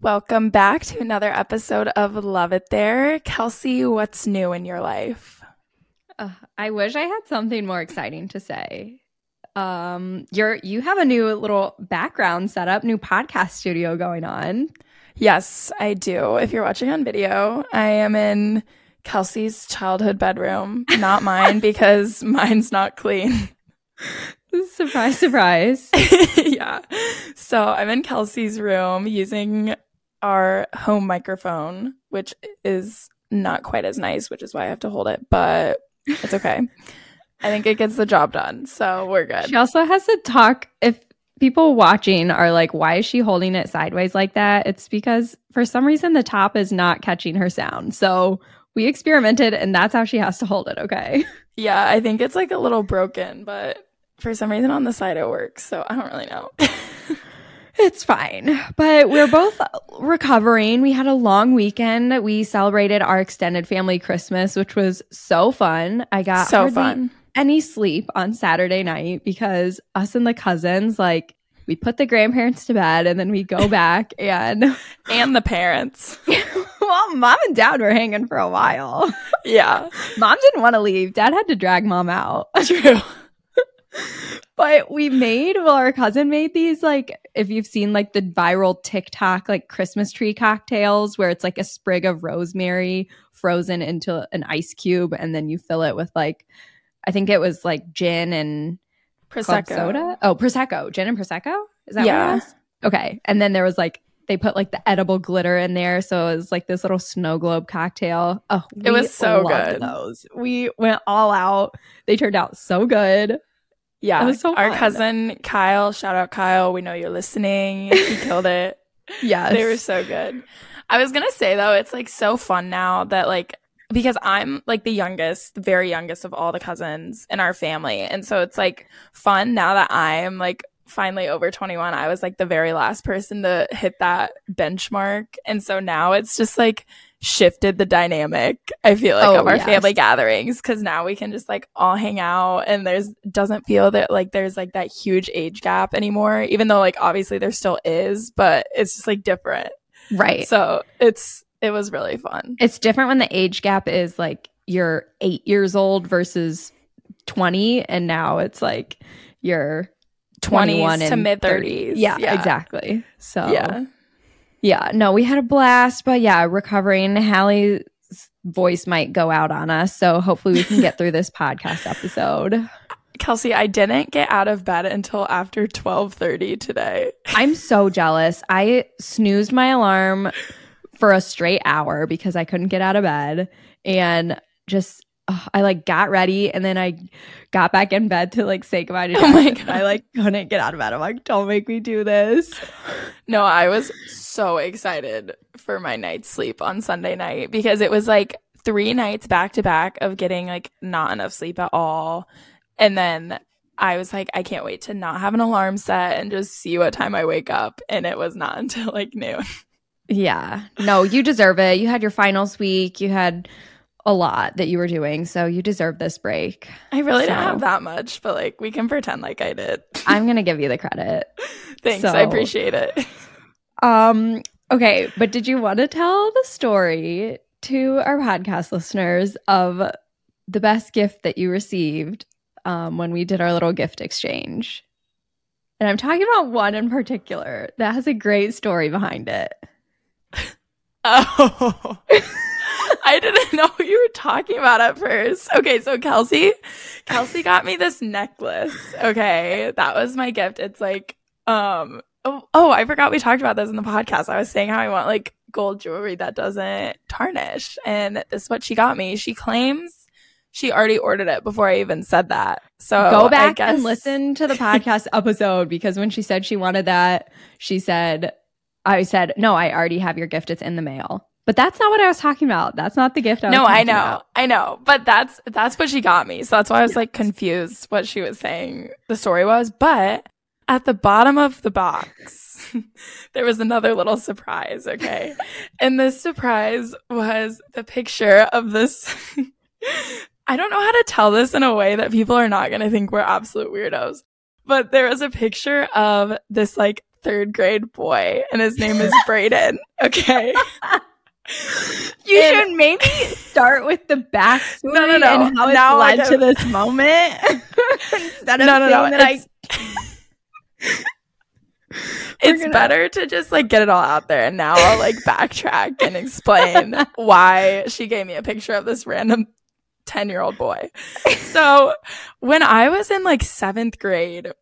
Welcome back to another episode of Love It There. Kelsey, what's new in your life? Uh, I wish I had something more exciting to say. Um, you're you have a new little background setup, new podcast studio going on. Yes, I do. If you're watching on video, I am in Kelsey's childhood bedroom, not mine because mine's not clean. Surprise, surprise. yeah. So I'm in Kelsey's room using our home microphone, which is not quite as nice, which is why I have to hold it, but it's okay. I think it gets the job done. So we're good. She also has to talk if people watching are like, why is she holding it sideways like that? It's because for some reason the top is not catching her sound. So we experimented and that's how she has to hold it, okay? Yeah, I think it's like a little broken, but for some reason on the side it works. So I don't really know. It's fine. But we're both recovering. We had a long weekend. We celebrated our extended family Christmas, which was so fun. I got so fun. Any sleep on Saturday night because us and the cousins, like, we put the grandparents to bed and then we go back and and the parents. well, mom and dad were hanging for a while. Yeah. Mom didn't want to leave. Dad had to drag mom out. True but we made well our cousin made these like if you've seen like the viral tiktok like christmas tree cocktails where it's like a sprig of rosemary frozen into an ice cube and then you fill it with like i think it was like gin and prosecco. soda. Oh prosecco. Gin and prosecco? Is that yeah. what it was? Okay. And then there was like they put like the edible glitter in there so it was like this little snow globe cocktail. Oh it was so good. those. We went all out. They turned out so good yeah. So our cousin Kyle, shout out Kyle. We know you're listening. He killed it. yeah. They were so good. I was going to say though, it's like so fun now that like, because I'm like the youngest, the very youngest of all the cousins in our family. And so it's like fun now that I'm like finally over 21. I was like the very last person to hit that benchmark. And so now it's just like, shifted the dynamic i feel like oh, of our yes. family gatherings because now we can just like all hang out and there's doesn't feel that like there's like that huge age gap anymore even though like obviously there still is but it's just like different. Right. So it's it was really fun. It's different when the age gap is like you're eight years old versus 20 and now it's like you're 21 to mid 30s yeah, yeah. exactly. So yeah yeah, no, we had a blast, but yeah, recovering. Hallie's voice might go out on us, so hopefully we can get through this podcast episode. Kelsey, I didn't get out of bed until after 12:30 today. I'm so jealous. I snoozed my alarm for a straight hour because I couldn't get out of bed and just I like got ready and then I got back in bed to like say goodbye to Jackson. Oh my God. I like couldn't get out of bed. I'm like, don't make me do this. No, I was so excited for my night's sleep on Sunday night because it was like three nights back to back of getting like not enough sleep at all. And then I was like, I can't wait to not have an alarm set and just see what time I wake up. And it was not until like noon. Yeah. No, you deserve it. You had your finals week. You had a lot that you were doing, so you deserve this break. I really so. don't have that much, but like we can pretend like I did. I'm gonna give you the credit. Thanks, so, I appreciate it. Um, okay, but did you want to tell the story to our podcast listeners of the best gift that you received um, when we did our little gift exchange? And I'm talking about one in particular that has a great story behind it. Oh. I didn't know what you were talking about at first. Okay, so Kelsey, Kelsey got me this necklace. Okay, that was my gift. It's like, um, oh, oh, I forgot we talked about this in the podcast. I was saying how I want like gold jewelry that doesn't tarnish, and this is what she got me. She claims she already ordered it before I even said that. So go back guess... and listen to the podcast episode because when she said she wanted that, she said, I said, no, I already have your gift. It's in the mail. But that's not what I was talking about. That's not the gift I No, I know. About. I know. But that's that's what she got me. So that's why I was like confused what she was saying the story was. But at the bottom of the box, there was another little surprise, okay? and this surprise was the picture of this I don't know how to tell this in a way that people are not going to think we're absolute weirdos. But there was a picture of this like third grade boy, and his name is Braden. Okay. You And- should maybe start with the backstory No, no, no. and how it's Now led to this moment. Instead of No, no, no, that I it's- it's gonna- better to just like get it all out there and now I'll like backtrack and explain why she gave me a picture of this random 10 year old boy. So when I was in like seventh grade,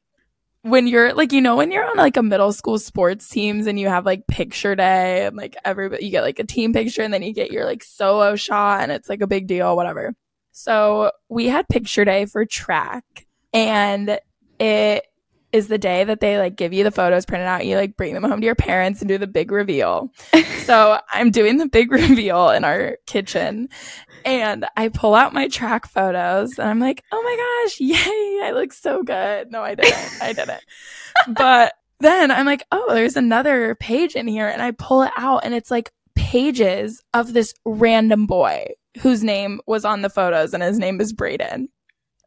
when you're like, you know, when you're on like a middle school sports teams and you have like picture day and like everybody, you get like a team picture and then you get your like solo shot and it's like a big deal, whatever. So we had picture day for track and it is the day that they like give you the photos printed out. You like bring them home to your parents and do the big reveal. so I'm doing the big reveal in our kitchen and I pull out my track photos and I'm like, oh my gosh, yay, I look so good. No, I didn't. I didn't. but then I'm like, oh, there's another page in here. And I pull it out and it's like pages of this random boy whose name was on the photos and his name is Braden.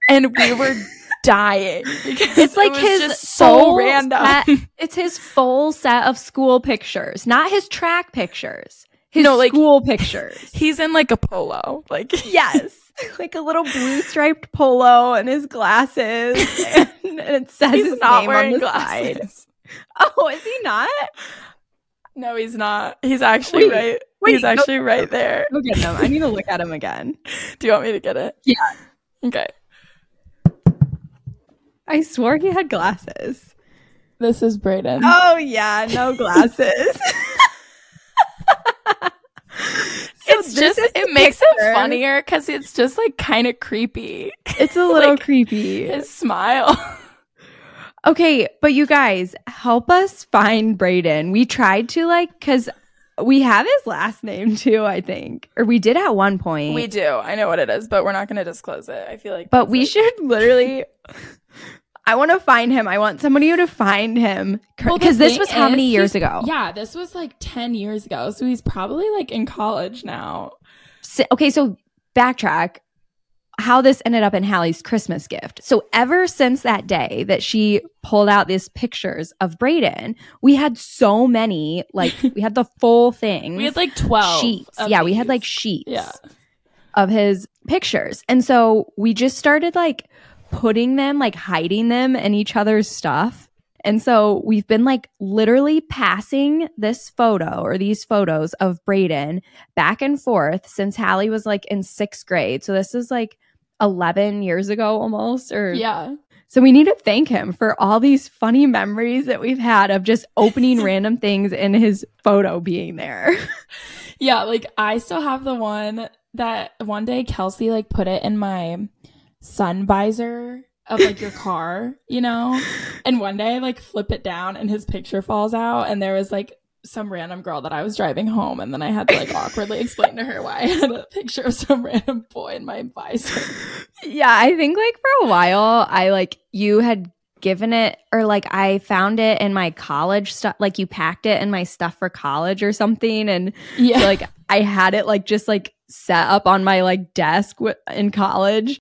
And we were dying because It's like it his just so random. set- it's his full set of school pictures, not his track pictures. His No, like- school pictures. He's in like a polo. Like yes. Like a little blue striped polo and his glasses. And, and it says he's his not name wearing on the side. glasses. Oh, is he not? No, he's not. He's actually Wait, right. wait, he's actually right there. Look at him. I need to look at him again. Do you want me to get it? Yeah. Okay. I swore he had glasses. This is Braden. Oh yeah, no glasses. It's just it the makes picture. it funnier because it's just like kind of creepy. It's a little Like, creepy. His smile. Okay, but you guys help us find Braden. We tried to like because we have his last name too, I think, or we did at one point. we do. I know what it is, but we're not going to disclose it. I feel like. but we like- should literally. I want to find him. I want somebody to find him Well, because this was how many years ago? Yeah, this was like ten years ago. So he's probably like in college now. Si- okay, so backtrack how this ended up in Hallie's Christmas gift. So ever since that day that she pulled out these pictures of Braden, we had so many, like we had the full thing. We had like twelve sheets. of Yeah, we had like sheets Yeah. of his pictures. And so we just started like putting them, like hiding them in each other's stuff. And so we've been like literally passing this photo or these photos of Braden back and forth since Hallie was like in sixth grade. So this is like 11 years ago almost. Or Yeah. so we need to thank him for all these funny memories that we've had of just opening random things and his photo being there. Yeah, like I still have the one that one day Kelsey like put it in my sun visor of like your car, you know? And one day I like flip it down and his picture falls out and there was like some random girl that I was driving home and then I had to like awkwardly explain to her why I had a picture of some random boy in my visor. Yeah, I think like for a while, I like you had given it, or like I found it in my college stuff. Like you packed it in my stuff for college or something, and Yeah. like I had it like just like set up on my like desk w- in college,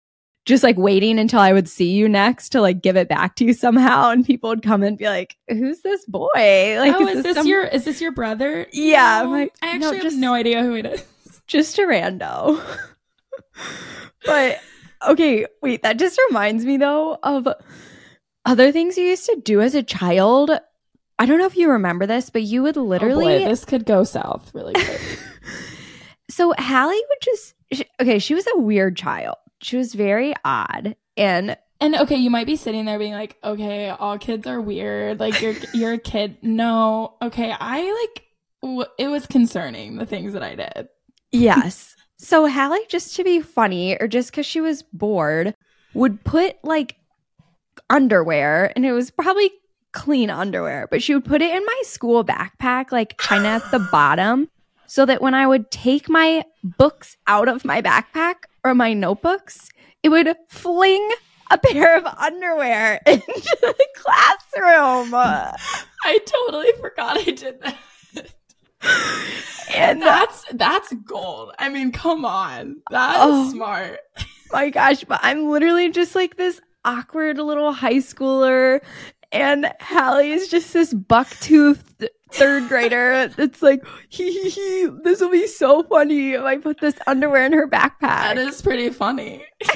just like waiting until I would see you next to like give it back to you somehow, and people would come and be like, "Who's this boy? Like, oh, is this some- your is this your brother? Yeah, No, I'm like, I no, actually just- have no idea who it is. just a rando. but okay, wait, that just reminds me though of other things you used to do as a child. I don't know if you remember this, but you would literally oh boy, this could go south really quick. So Hallie would just sh okay, she was a weird child. She was very odd and And okay, you might be sitting there being like, okay, all kids are weird. Like you're you're a kid. No, okay, I like w- it was concerning the things that I did. yes. so Hallie just to be funny or just cuz she was bored would put like underwear and it was probably clean underwear, but she would put it in my school backpack like kind of at the bottom so that when I would take my books out of my backpack or my notebooks, it would fling a pair of underwear into the classroom. I totally forgot I did that. And That's that's gold. I mean, come on, that's Oh. smart. my gosh, but I'm literally just like this awkward little high schooler And Hallie is just this buck toothed third grader. It's like, hee hee hee, this will be so funny if I put this underwear in her backpack. That is pretty funny.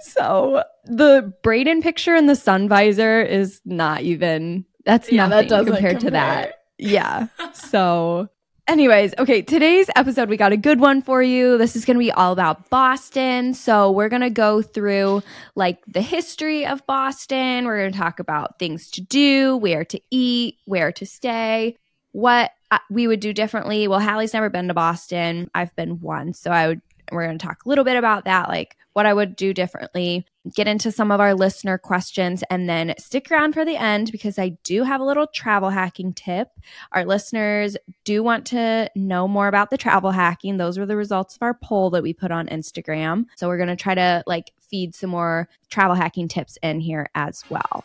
so the Braden picture in the sun visor is not even, that's Yeah, nothing that compared to that. Yeah. So, anyways, okay, today's episode, we got a good one for you. This is going to be all about Boston. So, we're going to go through like the history of Boston. We're going to talk about things to do, where to eat, where to stay, what uh, we would do differently. Well, Hallie's never been to Boston. I've been once. So, I would, we're going to talk a little bit about that, like what I would do differently, get into some of our listener questions, and then stick around for the end because I do have a little travel hacking tip. Our listeners do want to know more about the travel hacking. Those were the results of our poll that we put on Instagram. So we're going to try to like feed some more travel hacking tips in here as well.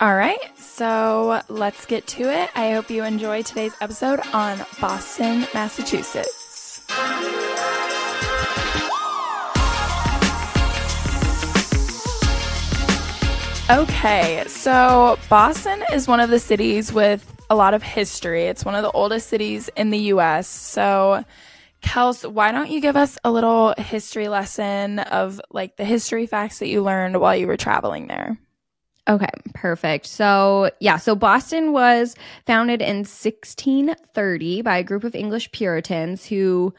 All right, so let's get to it. I hope you enjoy today's episode on Boston, Massachusetts. Okay, so Boston is one of the cities with a lot of history. It's one of the oldest cities in the US. So, Kels, why don't you give us a little history lesson of like the history facts that you learned while you were traveling there? Okay, perfect. So, yeah, so Boston was founded in 1630 by a group of English Puritans who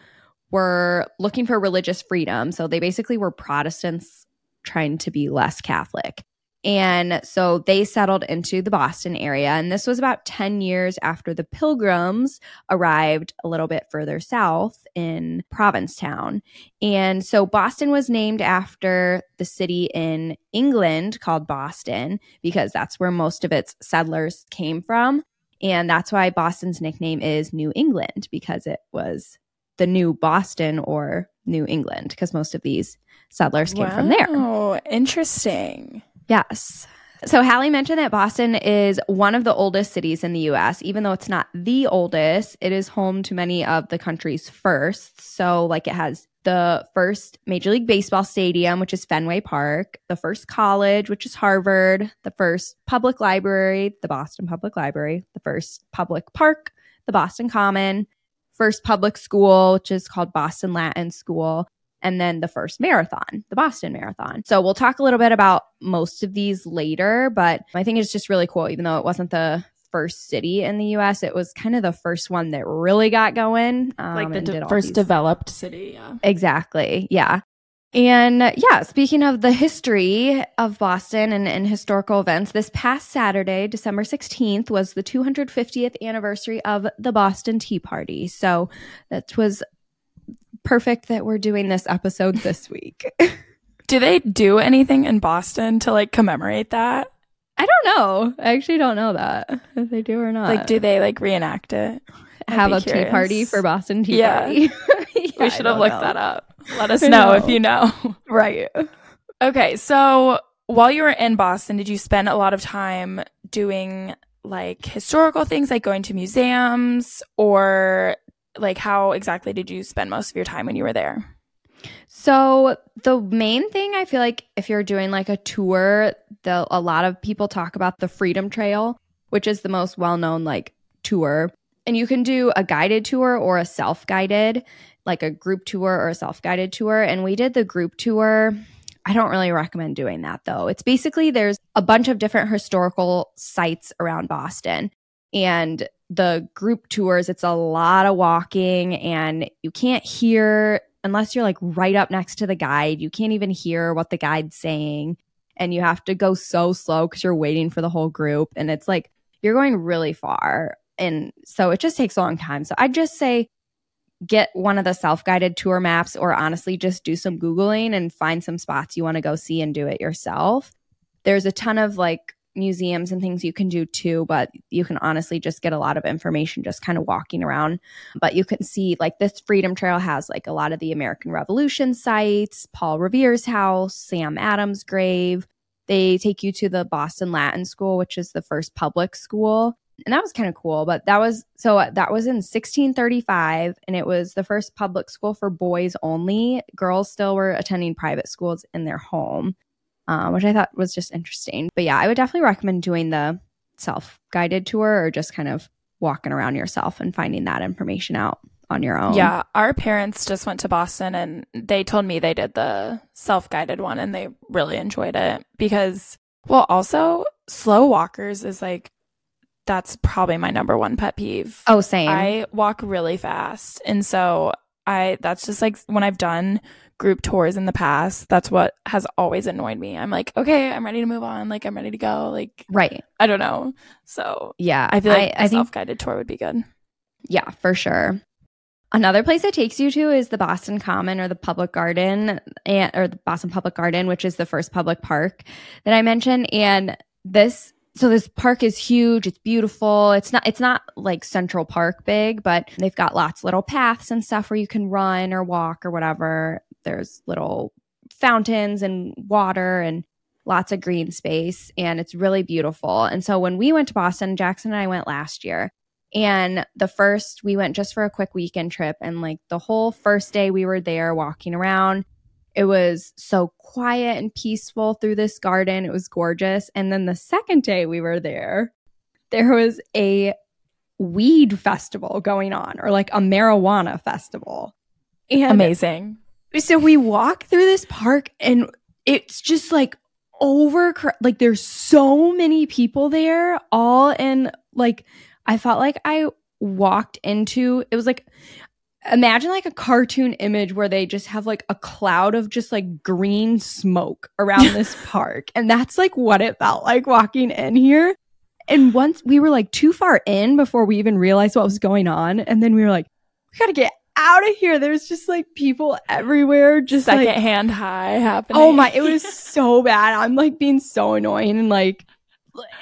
were looking for religious freedom. So, they basically were Protestants trying to be less Catholic. And so they settled into the Boston area. And this was about 10 years after the Pilgrims arrived a little bit further south in Provincetown. And so Boston was named after the city in England called Boston because that's where most of its settlers came from. And that's why Boston's nickname is New England because it was the new Boston or New England because most of these settlers came from there. Oh, interesting. Yes. So Hallie mentioned that Boston is one of the oldest cities in the US. Even though it's not the oldest, it is home to many of the country's firsts. So, like, it has the first Major League Baseball stadium, which is Fenway Park, the first college, which is Harvard, the first public library, the Boston Public Library, the first public park, the Boston Common, first public school, which is called Boston Latin School, and then the first marathon, the Boston Marathon. So we'll talk a little bit about most of these later, but I think it's just really cool, even though it wasn't the first city in the US, it was kind of the first one that really got going. Um, like the de- first these- developed city. Yeah. Exactly. Yeah. And yeah, speaking of the history of Boston and, and historical events, this past Saturday, December 16th, was the 250th anniversary of the Boston Tea Party. So that was perfect that we're doing this episode this week. Do they do anything in Boston to like commemorate that? I don't know. I actually don't know that if they do or not. Like, do they like reenact it? I'd have a tea party for Boston Tea Yeah. Party? we should have looked that up. Let us I know, if you know. Right. Okay, so while you were in Boston, did you spend a lot of time doing like historical things, like going to museums, or like how exactly did you spend most of your time when you were there? So the main thing I feel like if you're doing like a tour, the a lot of people talk about the Freedom Trail, which is the most well-known like tour. And you can do a guided tour or a self-guided, like a group tour or a self-guided tour. And we did the group tour. I don't really recommend doing that though. It's basically there's a bunch of different historical sites around Boston. And the group tours, it's a lot of walking and you can't hear unless you're like right up next to the guide, you can't even hear what the guide's saying. And you have to go so slow because you're waiting for the whole group. And it's like you're going really far. And so it just takes a long time. So I'd just say get one of the self guided tour maps, or honestly, just do some Googling and find some spots you want to go see and do it yourself. There's a ton of like museums and things you can do too, but you can honestly just get a lot of information just kind of walking around. But you can see like this Freedom Trail has like a lot of the American Revolution sites, Paul Revere's house, Sam Adams' grave. They take you to the Boston Latin School, which is the first public school. And that was kind of cool. But that was so uh, that was in 1635, and it was the first public school for boys only. Girls still were attending private schools in their home. Uh, which I thought was just interesting. But yeah, I would definitely recommend doing the self guided tour or just kind of walking around yourself and finding that information out on your own. Yeah, our parents just went to Boston and they told me they did the self guided one and they really enjoyed it because, well, also slow walkers is like, that's probably my number one pet peeve. Oh, same. I walk really fast. And so I, that's just like when I've done group tours in the past, that's what has always annoyed me. I'm like, okay, I'm ready to move on. Like, I'm ready to go. Like, right. I don't know. So yeah, I feel like I, a self guided tour would be good. Yeah, for sure. Another place it takes you to is the Boston Common or the Public Garden and or the Boston Public Garden, which is the first public park that I mentioned. And this so this park is huge, it's beautiful. It's not it's not like Central Park big, but they've got lots of little paths and stuff where you can run or walk or whatever. There's little fountains and water and lots of green space and it's really beautiful. And so when we went to Boston, Jackson and I went last year and the first, we went just for a quick weekend trip. And like the whole first day we were there walking around, it was so quiet and peaceful through this garden. It was gorgeous. And then the second day we were there, there was a weed festival going on or like a marijuana festival. And Amazing. so we walk through this park and it's just like over like there's so many people there all in like I felt like I walked into it was like imagine like a cartoon image where they just have like a cloud of just like green smoke around this park. And that's like what it felt like walking in here. And once we were like too far in before we even realized what was going on. And then we were like, we gotta get out of here. There's just like people everywhere, just Second like, hand high happening. oh my, it was so bad. I'm like being so annoying and like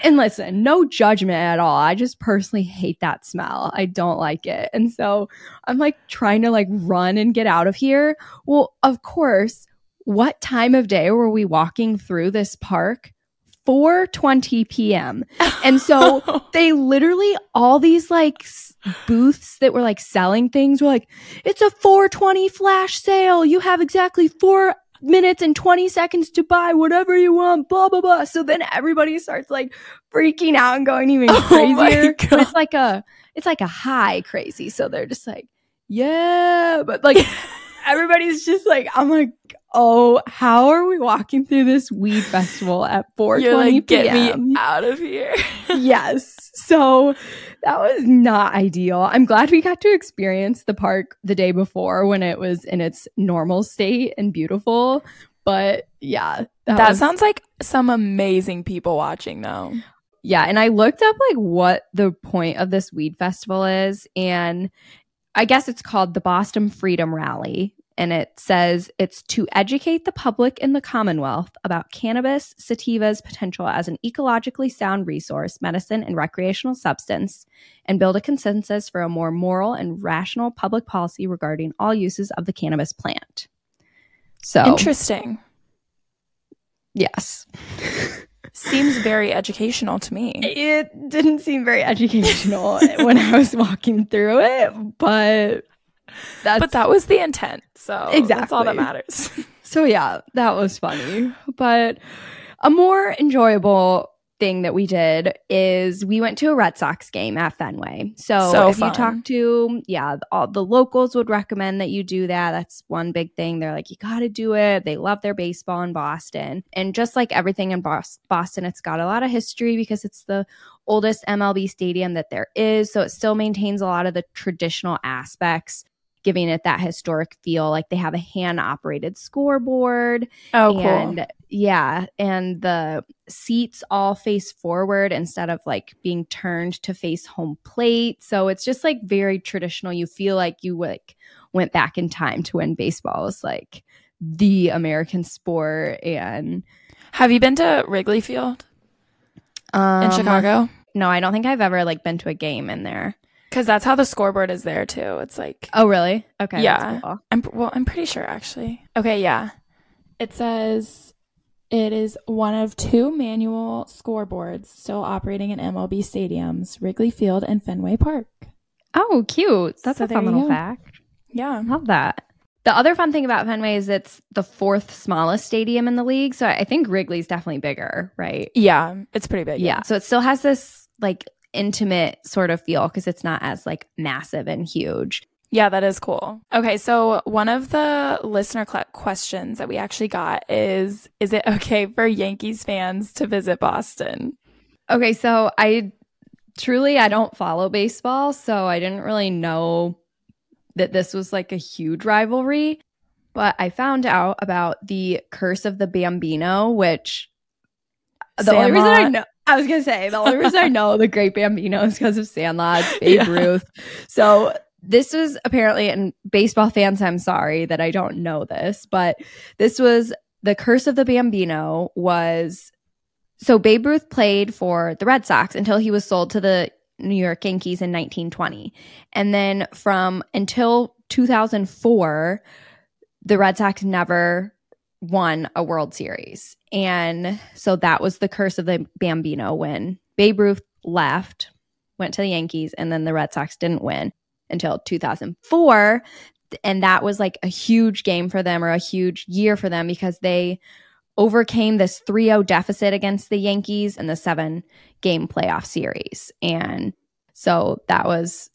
and listen, no judgment at all. I just personally hate that smell. I don't like it. And so I'm like trying to like run and get out of here. Well, of course, what time of day were we walking through this park? 4:20 p.m. And so they literally all these like s- booths that were like selling things were like it's a 420 flash sale. You have exactly 4 minutes and 20 seconds to buy whatever you want, blah, blah, blah. So then everybody starts like freaking out and going even Oh crazier. It's like a, it's like a high crazy. So they're just like, yeah, but like everybody's just like, oh I'm like, oh, how are we walking through this weed festival at 4:20 You're like, get p.m.? me out of here. yes. So that was not ideal. I'm glad we got to experience the park the day before when it was in its normal state and beautiful. But yeah, that was- sounds like some amazing people watching, though. yeah. And I looked up like what the point of this weed festival is, and I guess it's called the Boston Freedom Rally. And it says it's to educate the public in the Commonwealth about cannabis sativa's potential as an ecologically sound resource, medicine, and recreational substance, and build a consensus for a more moral and rational public policy regarding all uses of the cannabis plant. So, Interesting. yes. Seems very educational to me. It didn't seem very educational when I was walking through it, but that's But that was the intent. So that's all that matters. so yeah, that was funny. But a more enjoyable thing that we did is we went to a Red Sox game at Fenway. So, So if you talk to yeah, all the locals would recommend that you do that. That's one big thing. They're like you got to do it. They love their baseball in Boston. And just like everything in Boston, it's got a lot of history because it's the oldest MLB stadium that there is. So it still maintains a lot of the traditional aspects, giving it that historic feel. Like they have a hand operated scoreboard. Oh, cool. and yeah, and the seats all face forward instead of like being turned to face home plate. So it's just like very traditional. You feel like you like went back in time to when baseball was like the American sport and Have you been to Wrigley Field um, in Chicago? No, I don't think I've ever like been to a game in there. Because that's how the scoreboard is there too. It's like Oh, really? Okay. Yeah. cool. I'm well, I'm pretty sure actually. Okay, yeah. It says it is one of two manual scoreboards still operating in MLB stadiums, Wrigley Field and Fenway Park. Oh, cute. That's So a fun little fact. Yeah. Love that. The other fun thing about Fenway is it's the fourth smallest stadium in the league. So I think Wrigley's definitely bigger, right? Yeah, it's pretty big. Yeah. So it still has this like intimate sort of feel because it's not as like massive and huge. Yeah, that is cool. Okay, so one of the listener questions that we actually got is Is it okay for Yankees fans to visit Boston? Okay, so I truly I don't follow baseball, so I didn't really know that this was like a huge rivalry. But I found out about the curse of the Bambino, which the Sandlot. only reason I know I was gonna say the only reason I know the Great Bambino is because of Sandlot, Babe Yeah. Ruth. So this was apparently, and baseball fans, I'm sorry that I don't know this, but this was the curse of the Bambino was so Babe Ruth played for the Red Sox until he was sold to the New York Yankees in 1920. And then from until 2004, the Red Sox never won a World Series. And so that was the curse of the Bambino when Babe Ruth left, went to the Yankees, and then the Red Sox didn't win until 2004. And that was like a huge game for them or a huge year for them because they overcame this 3 0 deficit against the Yankees in the seven game playoff series. And so that was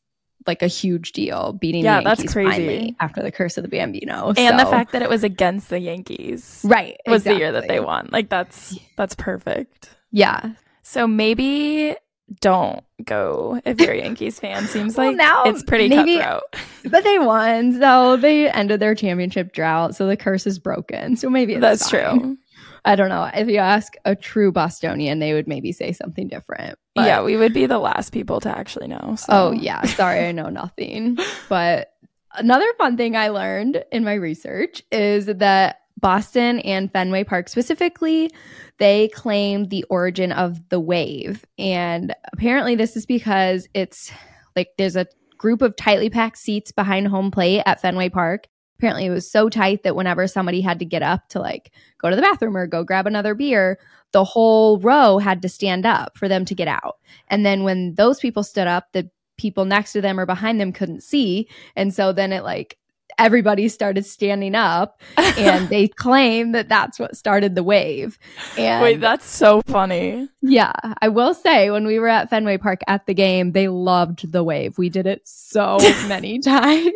like a huge deal beating Yeah, the that's Yankees crazy. finally after the curse of the Bambino. And the fact that it was against the Yankees right was the year that they won. Like that's that's perfect. Yeah. So maybe don't go if you're a Yankees fan. Seems Well, like now it's pretty maybe- cutthroat. But they won, so they ended their championship drought. So the curse is broken. So maybe it's That's fine. true. I don't know. If you ask a true Bostonian, they would maybe say something different. But- yeah, we would be the last people to actually know. So. Oh yeah. Sorry, I know nothing. But another fun thing I learned in my research is that Boston and Fenway Park specifically, they claim the origin of the wave. And apparently this is because it's like there's a group of tightly packed seats behind home plate at Fenway Park. Apparently it was so tight that whenever somebody had to get up to like go to the bathroom or go grab another beer, the whole row had to stand up for them to get out. And then when those people stood up, the people next to them or behind them couldn't see. And so then it like everybody started standing up and they claim that that's what started the wave. And Wait, that's so funny. yeah, I will say when we were at Fenway Park at the game, they loved the wave. We did it so many times.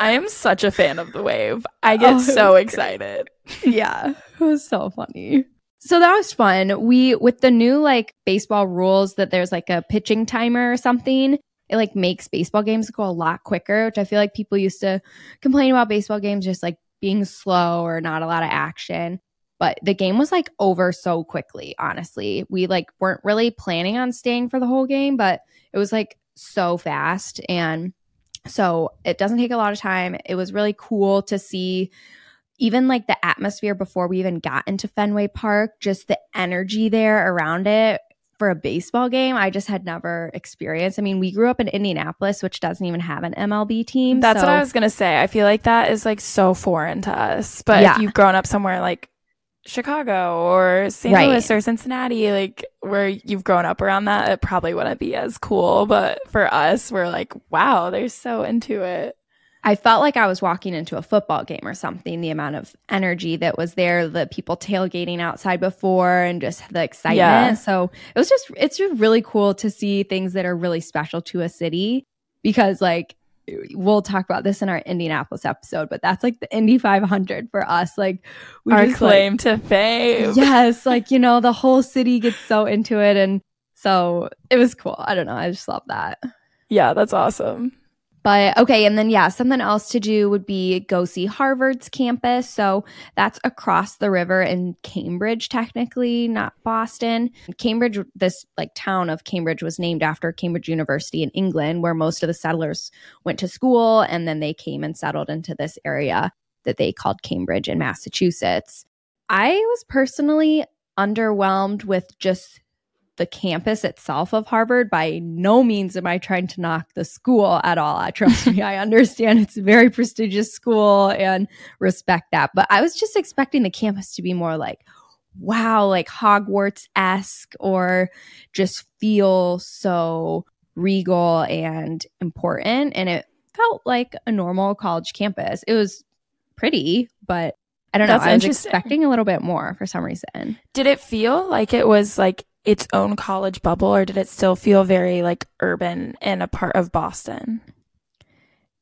I am such a fan of the wave. I oh, get Oh, so was great. excited. yeah, it was so funny. So that was fun. We with the new like baseball rules that there's like a pitching timer or something. It like makes baseball games go a lot quicker, which I feel like people used to complain about baseball games just like being slow or not a lot of action. But the game was like over so quickly, honestly. We like weren't really planning on staying for the whole game, but it was like so fast and so it doesn't take a lot of time. It was really cool to see even like the atmosphere before we even got into Fenway Park, just the energy there around it for a baseball game, I just had never experienced. I mean, we grew up in Indianapolis, which doesn't even have an MLB team. That's so- what I was gonna say. I feel like that is like so foreign to us. But Yeah. if you've grown up somewhere like Chicago or St. Right. Louis or Cincinnati, like where you've grown up around that, it probably wouldn't be as cool. But for us, we're like, wow, they're so into it. I felt like I was walking into a football game or something. The amount of energy that was there, the people tailgating outside before, and just the excitement. Yeah. So it was just, it's just really cool to see things that are really special to a city because, like, we'll talk about this in our Indianapolis episode, but that's like the Indy 500 for us. Like, we Our just, like- claim to fame. yes, like, you know, the whole city gets so into it. And so it was cool. I don't know. I just love that. Yeah, that's awesome. But okay, and then yeah, something else to do would be go see Harvard's campus. So that's across the river in Cambridge, technically, not Boston. Cambridge, this like town of Cambridge was named after Cambridge University in England, where most of the settlers went to school and then they came and settled into this area that they called Cambridge in Massachusetts. I was personally underwhelmed with just the campus itself of Harvard. By no means am I trying to knock the school at all. I trust me, I understand it's a very prestigious school and respect that. But I was just expecting the campus to be more like, wow, like Hogwarts esque or just feel so regal and important. And it felt like a normal college campus. It was pretty, but I don't know. That's I was expecting a little bit more for some reason. Did it feel like it was like its own college bubble or did it still feel very like urban and a part of Boston?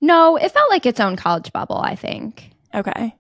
No, it felt like its own college bubble, I think. Okay.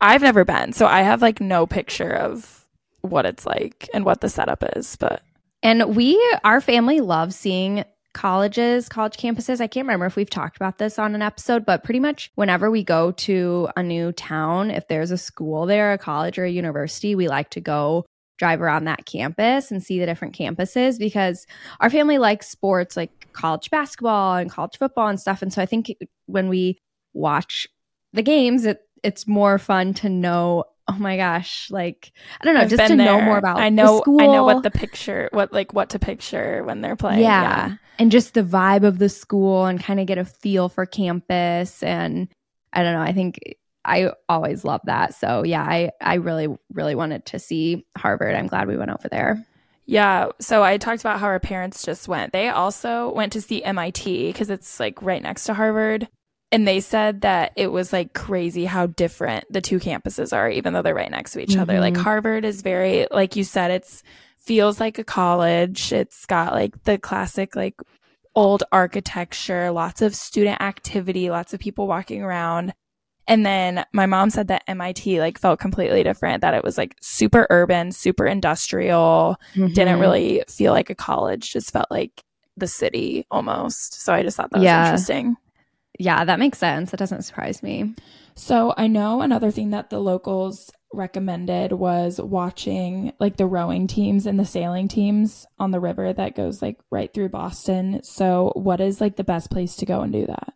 I've never been, so I have like no picture of what it's like and what the setup is, but And we, our family loves seeing colleges, college campuses. I can't remember if we've talked about this on an episode, but pretty much whenever we go to a new town, if there's a school there, a college or a university, we like to go drive around that campus and see the different campuses because our family likes sports like college basketball and college football and stuff. And so I think when we watch the games, it, it's more fun to know oh my gosh like i don't know I've just to know more about I the know school. I know what the picture what like what to picture when they're playing. yeah. and just the vibe of the school and kind of get a feel for campus and i don't know i think i always love that so yeah i i really really wanted to see harvard i'm glad we went over there Yeah. So I talked about how our parents just went. They also went to see MIT because it's like right next to Harvard. And they said that it was like crazy how different the two campuses are, even though they're right next to each other. Like Mhm. Harvard is very, like you said, it's feels like a college. It's got like the classic, like old architecture, lots of student activity, lots of people walking around. And then my mom said that MIT like felt completely different, that it was like super urban, super industrial, didn't Mhm. really feel like a college, just felt like the city almost. So I just thought that was interesting. yeah that makes sense it doesn't surprise me So I know another thing that the locals recommended was watching like the rowing teams and the sailing teams on the river that goes like right through Boston. So what is like the best place to go and do that?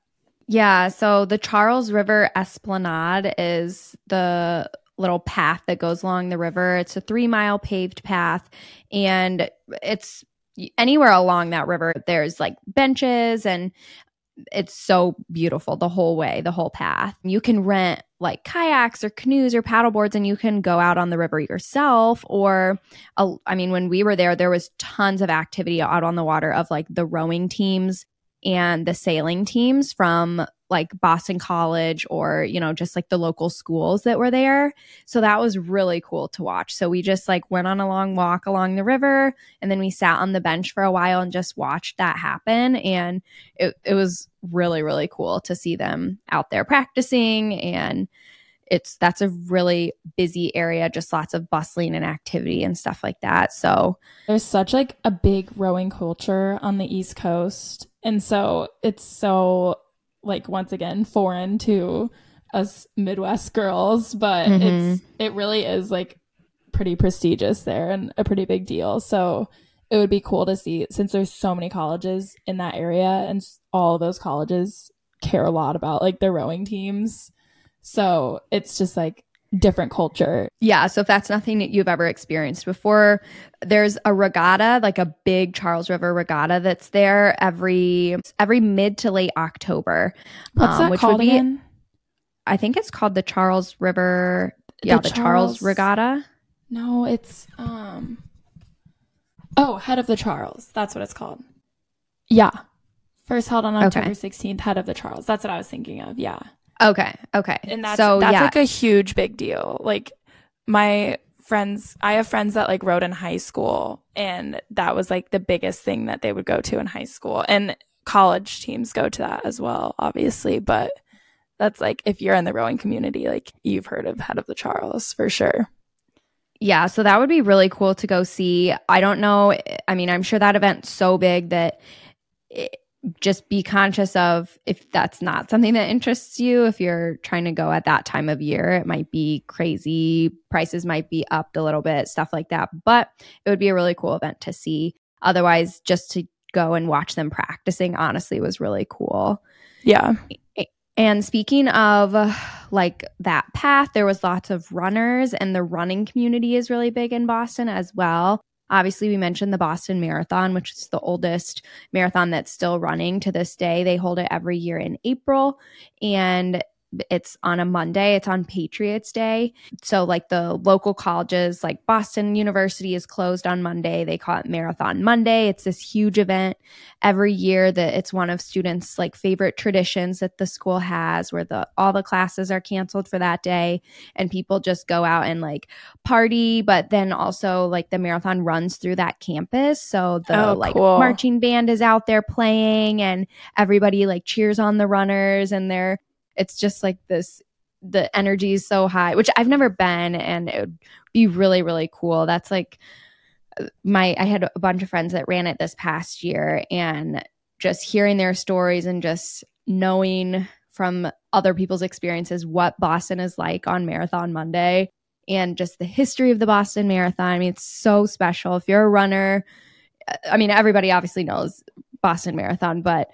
Yeah, so the Charles River Esplanade is the little path that goes along the river. It's a three mile paved path, and it's anywhere along that river, there's like benches, and it's so beautiful the whole way, the whole path. You can rent like kayaks or canoes or paddle boards, and you can go out on the river yourself. Or, I mean, when we were there, there was tons of activity out on the water of like the rowing teams and the sailing teams from like Boston College or, you know, just like the local schools that were there. So that was really cool to watch. So we just like went on a long walk along the river and then we sat on the bench for a while and just watched that happen. And it, it was really, really cool to see them out there practicing. And it's that's a really busy area, just lots of bustling and activity and stuff like that. So There's such like a big rowing culture on the East Coast. And so it's so like once again foreign to us Midwest girls, but mm-hmm. it's it really is like pretty prestigious there and a pretty big deal. So it would be cool to see since there's so many colleges in that area and all of those colleges care a lot about like their rowing teams. So it's just like different culture. Yeah, so if that's nothing that you've ever experienced before, there's a regatta, like a big Charles River regatta that's there every every mid to late October. What's um, that which would called be- again? I think it's called the Charles River yeah, the, Charles, Charles- Regatta. No, it's um Oh, Head of the Charles. That's what it's called. Yeah. First held on Okay. October 16th, Head of the Charles. That's what I was thinking of. Yeah. Okay, okay. And that's so that's yeah, like a huge big deal. Like my friends, I have friends that like rowed in high school and that was like the biggest thing that they would go to in high school. And college teams go to that as well, obviously, but that's like if you're in the rowing community, like you've heard of Head of the Charles for sure. Yeah, so that would be really cool to go see. I don't know. I mean, I'm sure that event's so big that it, just be conscious of if that's not something that interests you. If you're trying to go at that time of year, it might be crazy. Prices might be upped a little bit, stuff like that. But it would be a really cool event to see. Otherwise, just to go and watch them practicing, honestly, was really cool. Yeah. And speaking of like that path, there was lots of runners, and the running community is really big in Boston as well. Obviously, we mentioned the Boston Marathon, which is the oldest marathon that's still running to this day. They hold it every year in April. And it's on a Monday, it's on Patriots Day. So, like the local colleges, like Boston University is closed on Monday. They call it Marathon Monday. It's this huge event every year that it's one of students' like favorite traditions that the school has where the all the classes are canceled for that day and people just go out and like party, but then also like the marathon runs through that campus. So the Oh, like cool. marching band is out there playing and everybody like cheers on the runners and they're it's just like this the energy is so high which i've never been and it would be really really cool. That's like my i had a bunch of friends that ran it this past year and just hearing their stories and just knowing from other people's experiences what boston is like on marathon monday and just the history of the boston marathon. I mean it's so special. If you're a runner i mean everybody obviously knows boston marathon but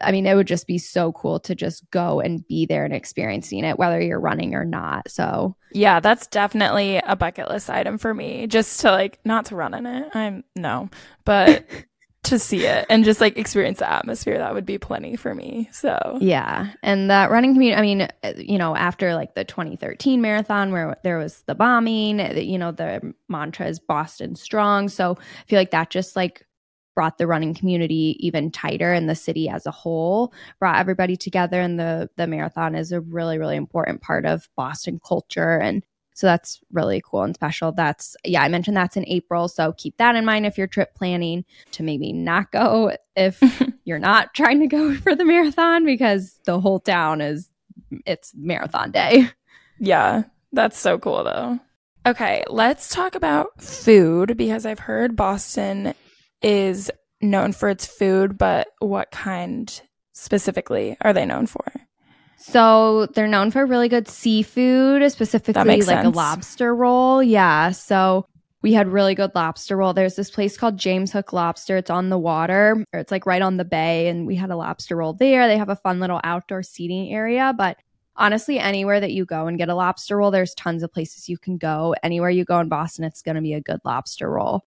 I mean, it would just be so cool to just go and be there and experiencing it, whether you're running or not. So, Yeah, that's definitely a bucket list item for me. Just to like not to run in it. I'm no, but to see it and just like experience the atmosphere, that would be plenty for me. So yeah. And that running community, I mean, you know, after like the 2013 marathon where there was the bombing, you know, the mantra is Boston strong. So I feel like that just like brought the running community even tighter and the city as a whole brought everybody together and the the marathon is a really really important part of boston culture. And so that's really cool and special. That's yeah i mentioned that's in april. So keep that in mind if you're trip planning to maybe not go if you're not trying to go for the marathon because the whole town is it's marathon day. Yeah, that's so cool though. Okay, let's talk about food because I've heard Boston is known for its food, but what kind specifically are they known for? So they're known for really good seafood, specifically like a lobster roll. Yeah. So we had really good lobster roll. There's this place called James Hook Lobster. It's on the water, or it's like right on the bay, and we had a lobster roll there. They have a fun little outdoor seating area, but honestly, anywhere that you go and get a lobster roll, there's tons of places you can go. Anywhere you go in Boston, it's going to be a good lobster roll.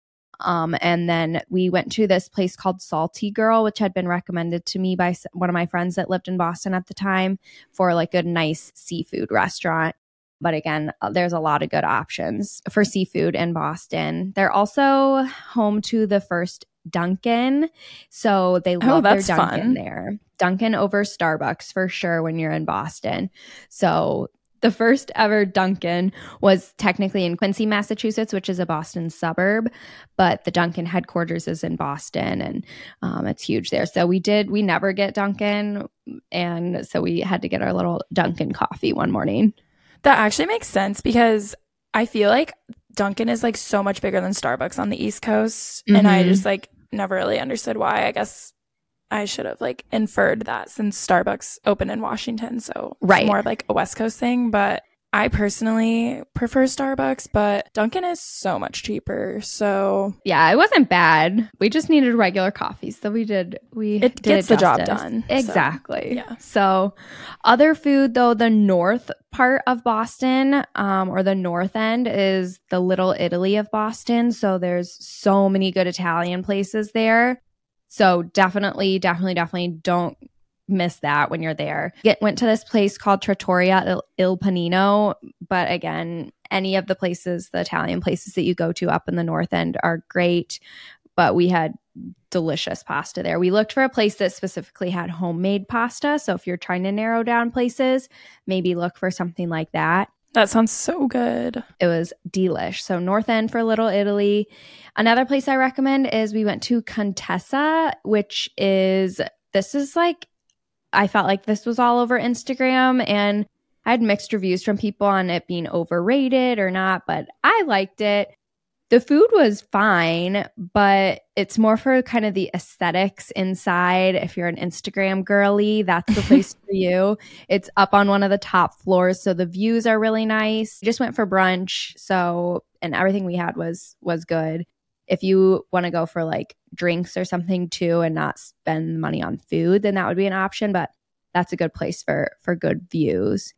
Um, and then we went to this place called Saltie Girl, which had been recommended to me by one of my friends that lived in Boston at the time for like a nice seafood restaurant. But again, uh, there's a lot of good options for seafood in Boston. They're also home to the first Dunkin'. So they love their that's Dunkin' fun. there. Dunkin' over Starbucks for sure when you're in Boston. So the first ever Dunkin' was technically in Quincy, Massachusetts, which is a Boston suburb, but the Dunkin' headquarters is in Boston and um, it's huge there. So we did, we never get Dunkin'. And so we had to get our little Dunkin' coffee one morning. That actually makes sense because I feel like Dunkin' is like so much bigger than Starbucks on the East Coast. And I Mhm. just like never really understood why. I guess I should have like inferred that since Starbucks opened in Washington. So it's Right. more of like a West Coast thing. But I personally prefer Starbucks, but Dunkin' is so much cheaper. So Yeah, it wasn't bad. We just needed regular coffee. So we did, we It did gets the job done, so, Exactly. yeah. So, other food though, the north part of Boston, um, or the north end is the Little Italy of Boston. So there's so many good Italian places there. So definitely, definitely, definitely don't miss that when you're there. Get went to this place called Trattoria Il, Il Panino, but again, any of the places, the Italian places that you go to up in the north end are great. But we had delicious pasta there. We looked for a place that specifically had homemade pasta. So if you're trying to narrow down places, maybe look for something like that. That sounds so good. It was delish. So North End for Little Italy. Another place I recommend is we went to Contessa, which is this is like I felt like this was all over Instagram and I had mixed reviews from people on it being overrated or not, but I liked it. The food was fine, but it's more for kind of the aesthetics inside. If you're an Instagram girly, that's the place for you. It's up on one of the top floors, so the views are really nice. Just went for brunch, so and everything we had was was good. If you want to go for like drinks or something too and not spend money on food, then that would be an option, but that's a good place for for good views.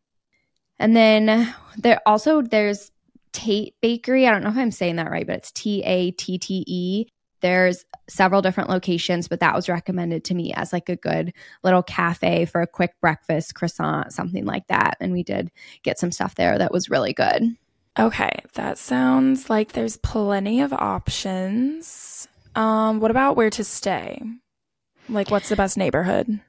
And then there also there's Tatte Bakery. I don't know if I'm saying that right, but it's T A T T E. there's several different locations, but that was recommended to me as like a good little cafe for a quick breakfast, croissant, something like that. And we did get some stuff there that was really good. Okay, that sounds like there's plenty of options. Um, what about where to stay? Like, what's the best neighborhood?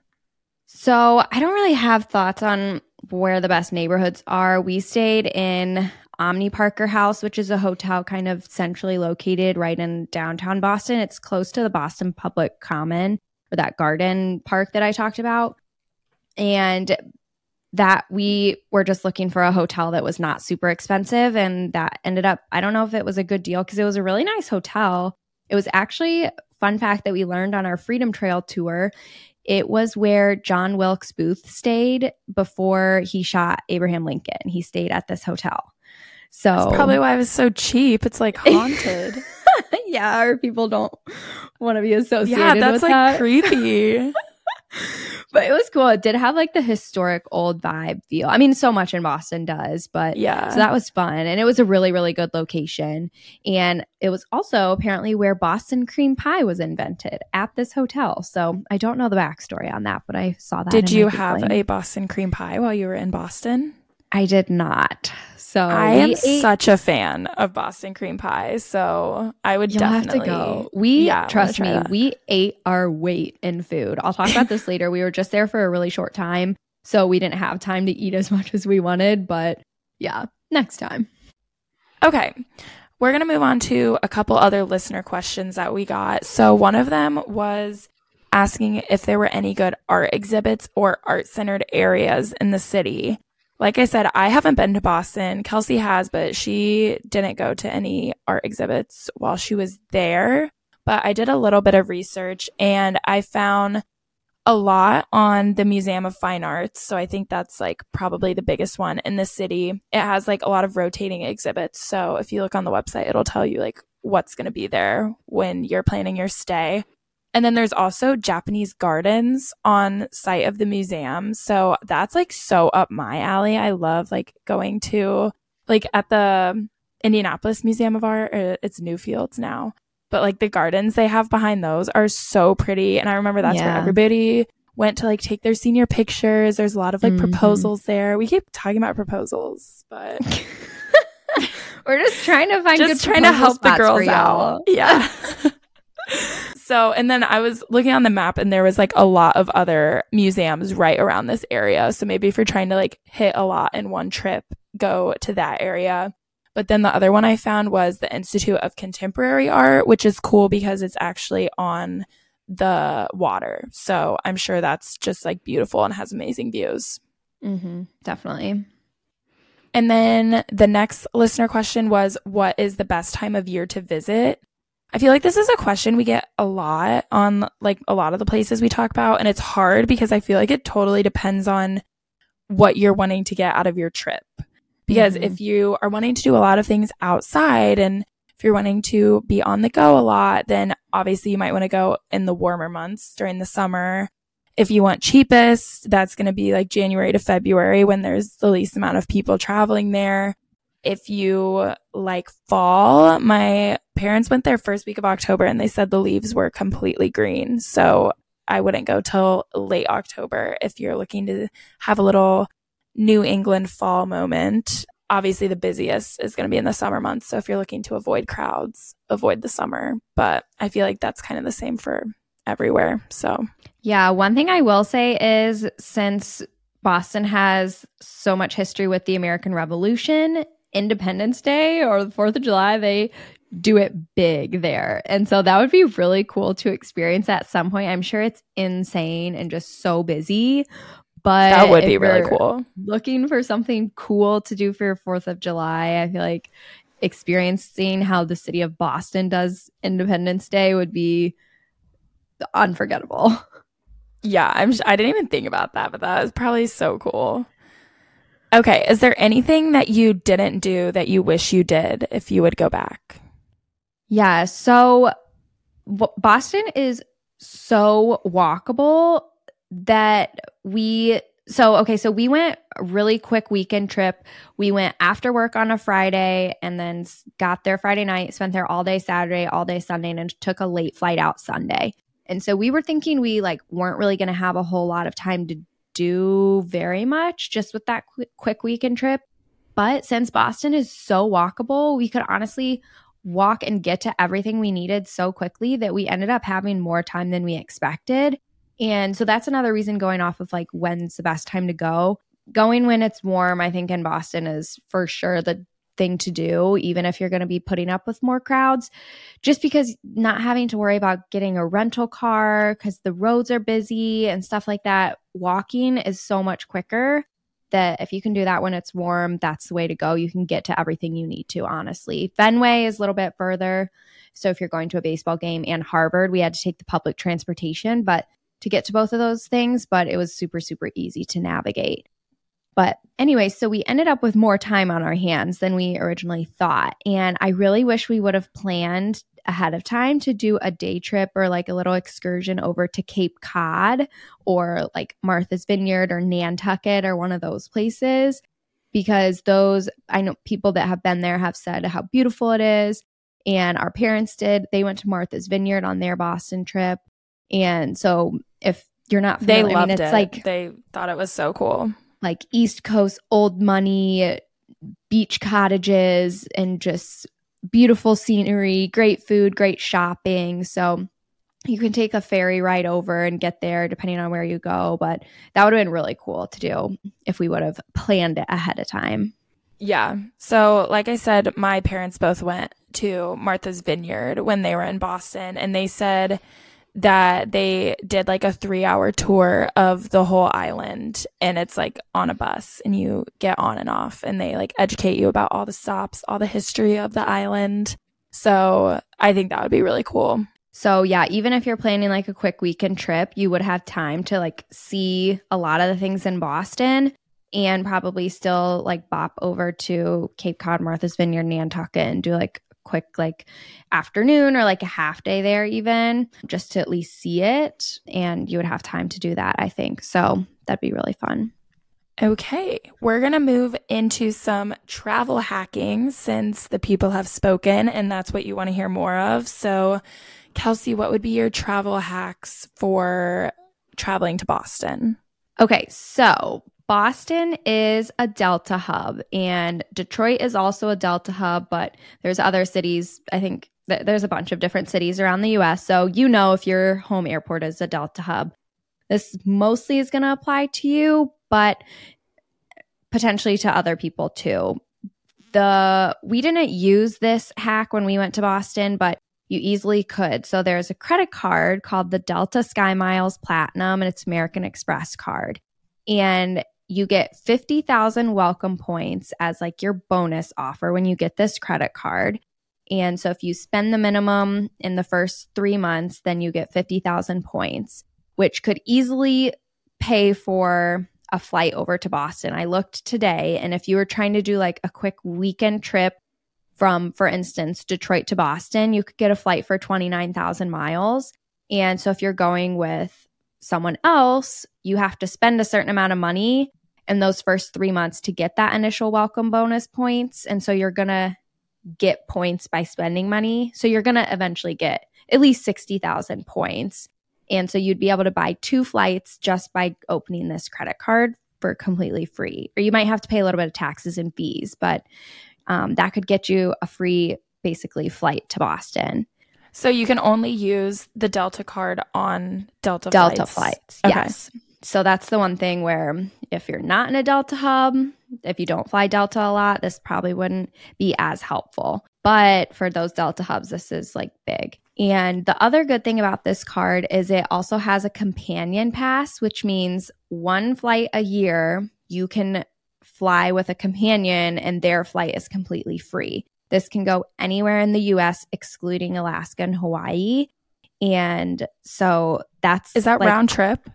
So I don't really have thoughts on where the best neighborhoods are. We stayed in Omni Parker House, which is a hotel kind of centrally located right in downtown Boston. It's close to the Boston Public Common or that garden park that I talked about. And that we were just looking for a hotel that was not super expensive. And that ended up, I don't know if it was a good deal because it was a really nice hotel. It was actually, fun fact that we learned on our Freedom Trail tour. It was where John Wilkes Booth stayed before he shot Abraham Lincoln. He stayed at this hotel. So That's probably why it was so cheap. It's like haunted. yeah, or people don't want to be associated. With it. Yeah, that's like that. creepy. but it was cool. It did have like the historic old vibe feel. I mean, so much in Boston does, but yeah. So that was fun. And it was a really, really good location. And it was also apparently where Boston cream pie was invented at this hotel. So I don't know the backstory on that, but I saw that. Did you have a Boston cream pie while you were in Boston? I did not. So I am ate- such a fan of Boston cream pie, so I would You'll definitely have to go. We Yeah, trust me, that. we ate our weight in food. I'll talk about this later. We were just there for a really short time, so we didn't have time to eat as much as we wanted, but yeah, next time. Okay. We're going to move on to a couple other listener questions that we got. So, one of them was asking if there were any good art exhibits or art centered areas in the city. Like I said, I haven't been to Boston. Kelsey has, but she didn't go to any art exhibits while she was there. But I did a little bit of research and I found a lot on the Museum of Fine Arts. So I think that's like probably the biggest one in the city. It has like a lot of rotating exhibits. So if you look on the website, it'll tell you like what's going to be there when you're planning your stay. And then there's also Japanese gardens on site of the museum. So that's like so up my alley. I love like going to like at the Indianapolis Museum of Art, it's Newfields now. But like the gardens they have behind those are so pretty. And I remember that's where everybody went to like take their senior pictures. There's a lot of like Mhm. proposals there. We keep talking about proposals, but We're just trying to find just trying to help the girls out. Yeah. so, and then I was looking on the map and there was like a lot of other museums right around this area. So maybe if you're trying to like hit a lot in one trip, go to that area. But then the other one I found was the Institute of Contemporary Art, which is cool because it's actually on the water. So I'm sure that's just like beautiful and has amazing views. Mm-hmm, definitely. And then the next listener question was What is the best time of year to visit? I feel like this is a question we get a lot on like a lot of the places we talk about. And it's hard because I feel like it totally depends on what you're wanting to get out of your trip. Because Mhm. if you are wanting to do a lot of things outside and if you're wanting to be on the go a lot, then obviously you might want to go in the warmer months during the summer. If you want cheapest, that's going to be like January to February when there's the least amount of people traveling there. If you like fall, my parents went there first week of October and they said the leaves were completely green. So I wouldn't go till late October if you're looking to have a little New England fall moment. Obviously, the busiest is going to be in the summer months. So if you're looking to avoid crowds, avoid the summer. But I feel like that's kind of the same for everywhere. So Yeah, one thing I will say is since Boston has so much history with the American Revolution, Independence Day or the 4th of July, they do it big there. And so that would be really cool to experience at some point. I'm sure it's insane and just so busy. But that would be really cool. Looking for something cool to do for your 4th of July, I feel like experiencing how the city of Boston does Independence Day would be unforgettable. Yeah, I'm. I didn't even think about that, but that was probably so cool. Okay, is there anything that you didn't do that you wish you did if you would go back? Yeah. So w- Boston is so walkable that we So, okay, so we went really quick weekend trip. We went after work on a Friday and then got there Friday night, spent there all day Saturday, all day Sunday, and took a late flight out Sunday. And so we were thinking we like weren't really going to have a whole lot of time to do very much just with that quick, quick weekend trip. But since Boston is so walkable, we could honestly walk and get to everything we needed so quickly that we ended up having more time than we expected. And so that's another reason going off of like when's the best time to go. Going when it's warm, I think in Boston is for sure the thing to do, even if you're going to be putting up with more crowds, just because not having to worry about getting a rental car because the roads are busy and stuff like that. Walking is so much quicker that if you can do that when it's warm, that's the way to go. You can get to everything you need to, honestly. Fenway is a little bit further. So if you're going to a baseball game and Harvard, we had to take the public transportation, but to get to both of those things, but it was super, super easy to navigate. But anyway, so we ended up with more time on our hands than we originally thought. And I really wish we would have planned ahead of time to do a day trip or like a little excursion over to Cape Cod or like Martha's Vineyard or Nantucket or one of those places because those I know people that have been there have said how beautiful it is and our parents did they went to Martha's Vineyard on their Boston trip and so if you're not They familiar, I loved mean, it's it. like they thought it was so cool. like East Coast old money beach cottages and just beautiful scenery, great food, great shopping. So you can take a ferry ride over and get there depending on where you go. But that would have been really cool to do if we would have planned it ahead of time. Yeah. So, like I said, my parents both went to Martha's Vineyard when they were in Boston, and they said that they did like a three hour tour of the whole island, and it's like on a bus, and you get on and off, and they like educate you about all the stops, all the history of the island. So, I think that would be really cool. So yeah, even if you're planning like a quick weekend trip, you would have time to like see a lot of the things in Boston and probably still like bop over to Cape Cod, Martha's Vineyard, Nantucket and do like quick like afternoon or like a half day there even just to at least see it and you would have time to do that, I think. So that'd be really fun. Okay, we're going to move into some travel hacking since the people have spoken and that's what you want to hear more of. So, Kelsey, what would be your travel hacks for traveling to Boston? Okay, so Boston is a Delta hub, and Detroit is also a Delta hub, but there's other cities. I think th- there's a bunch of different cities around the US. So you know if your home airport is a Delta hub. This mostly is going to apply to you, but potentially to other people too. The we didn't use this hack when we went to Boston, but you easily could. So there's a credit card called the Delta SkyMiles Platinum, and it's American Express card. And you get 50,000 welcome points as like your bonus offer when you get this credit card. And so if you spend the minimum in the first three months, then you get 50,000 points, which could easily pay for a flight over to Boston. I looked today, and if you were trying to do like a quick weekend trip from, for instance, Detroit to Boston, you could get a flight for 29,000 miles. And so if you're going with someone else, you have to spend a certain amount of money in those first three months to get that initial welcome bonus points. And so you're going to get points by spending money. So you're going to eventually get at least 60,000 points. And so you'd be able to buy two flights just by opening this credit card for completely free. Or you might have to pay a little bit of taxes and fees, but um, that could get you a free, basically, flight to Boston. So you can only use the Delta card on Delta Delta flights. flights. Okay. Yes. So that's the one thing where if you're not in a Delta hub, if you don't fly Delta a lot, this probably wouldn't be as helpful. But for those Delta hubs, this is like big. And the other good thing about this card is it also has a companion pass, which means one flight a year you can fly with a companion and their flight is completely free. This can go anywhere in the US excluding Alaska and Hawaii. And so that's Is that like- round trip?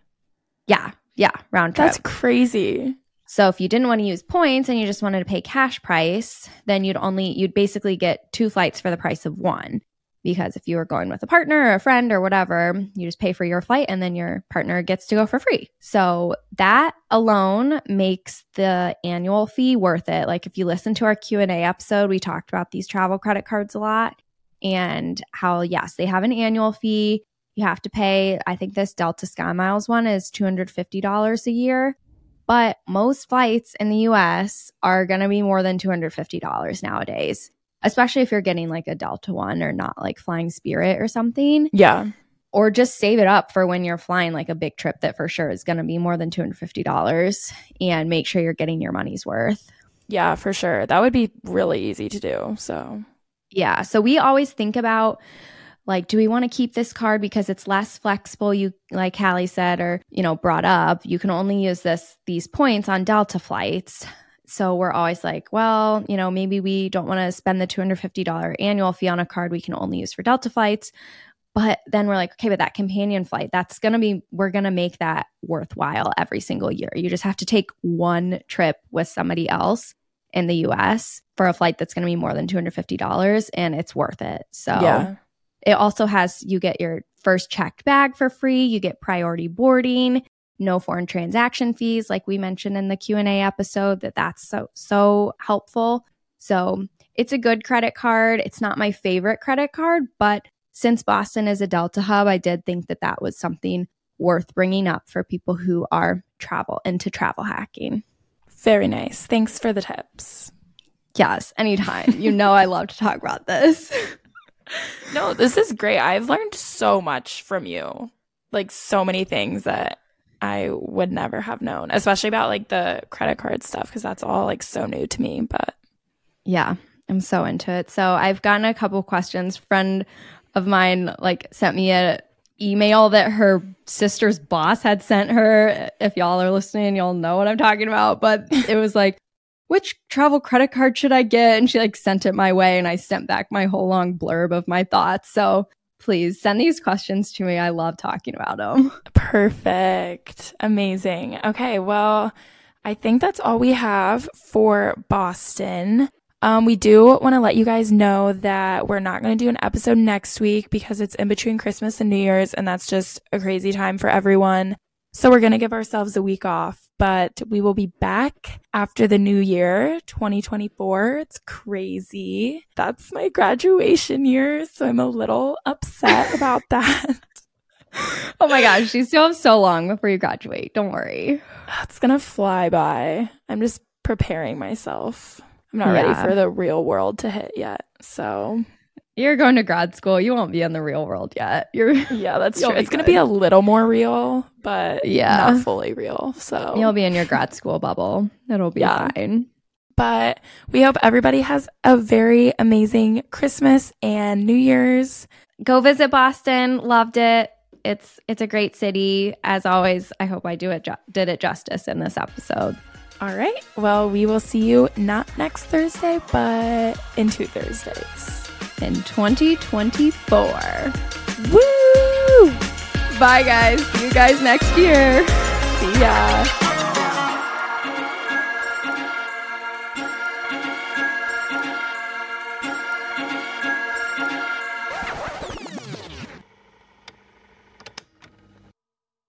Yeah, yeah, round trip. That's crazy. so if you didn't want to use points and you just wanted to pay cash price, then you'd only you'd basically get two flights for the price of one. because if you were going with a partner or a friend or whatever, you just pay for your flight and then your partner gets to go for free. So that alone makes the annual fee worth it. Like if you listen to our Q&A episode, we talked about these travel credit cards a lot and how yes, they have an annual fee. You have to pay, I think this Delta SkyMiles one is $250 a year. But most flights in the US are going to be more than $250 nowadays especially if you're getting like a Delta one or not like flying Spirit or something. Yeah. Or just save it up for when you're flying like a big trip that for sure is going to be more than $250 and make sure you're getting your money's worth. Yeah, for sure. That would be really easy to do. So, yeah. So we always think about like do we want to keep this card because it's less flexible you like Hallie said or you know brought up you can only use this these points on delta flights so we're always like, well, you know, maybe we don't want to spend the $250 annual fee on a card we can only use for Delta flights. But then we're like, okay, but that companion flight, that's going to be, we're going to make that worthwhile every single year. You just have to take one trip with somebody else in the US for a flight that's going to be more than $250 and it's worth it. So yeah. It also has, you get your first checked bag for free, you get priority boarding, no foreign transaction fees like we mentioned in the q&a episode that that's so so helpful. So it's a good credit card. It's not my favorite credit card but since boston is a delta hub i did think that that was something worth bringing up for people who are travel into travel hacking. Very nice. Thanks for the tips. Yes anytime. You know i love to talk about this no this is great i've learned so much from you like so many things that I would never have known, especially about like the credit card stuff because that's all like so new to me. But yeah, I'm so into it. So I've gotten a couple questions. Friend of mine like sent me a email that her sister's boss had sent her. If y'all are listening, y'all know what I'm talking about. But it was like, which travel credit card should I get? And she like sent it my way and I sent back my whole long blurb of my thoughts. So please send these questions to me. I love talking about them. Perfect. Amazing. Okay, well, I think that's all we have for Boston. Um, we do want to let you guys know that we're not going to do an episode next week because it's in between Christmas and New Year's, and that's just a crazy time for everyone. So we're going to give ourselves a week off, but we will be back after the new year, 2024. It's crazy. That's my graduation year. So I'm a little upset about that. oh my gosh, you still have so long before you graduate. Don't worry. It's going to fly by. I'm just preparing myself. I'm not yeah. ready for the real world to hit yet. So you're going to grad school. You won't be in the real world yet. You're Yeah, that's true. It's going to be a little more real, but yeah, not fully real. So You'll be in your grad school bubble. It'll be yeah. fine. But we hope everybody has a very amazing Christmas and New Year's. Go visit Boston. Loved it. It's it's a great city. As always, I hope I do it ju- did it justice in this episode. All right. Well, we will see you not next Thursday, but in two Thursdays in 2024. Woo! Bye, guys. See you guys next year. See ya.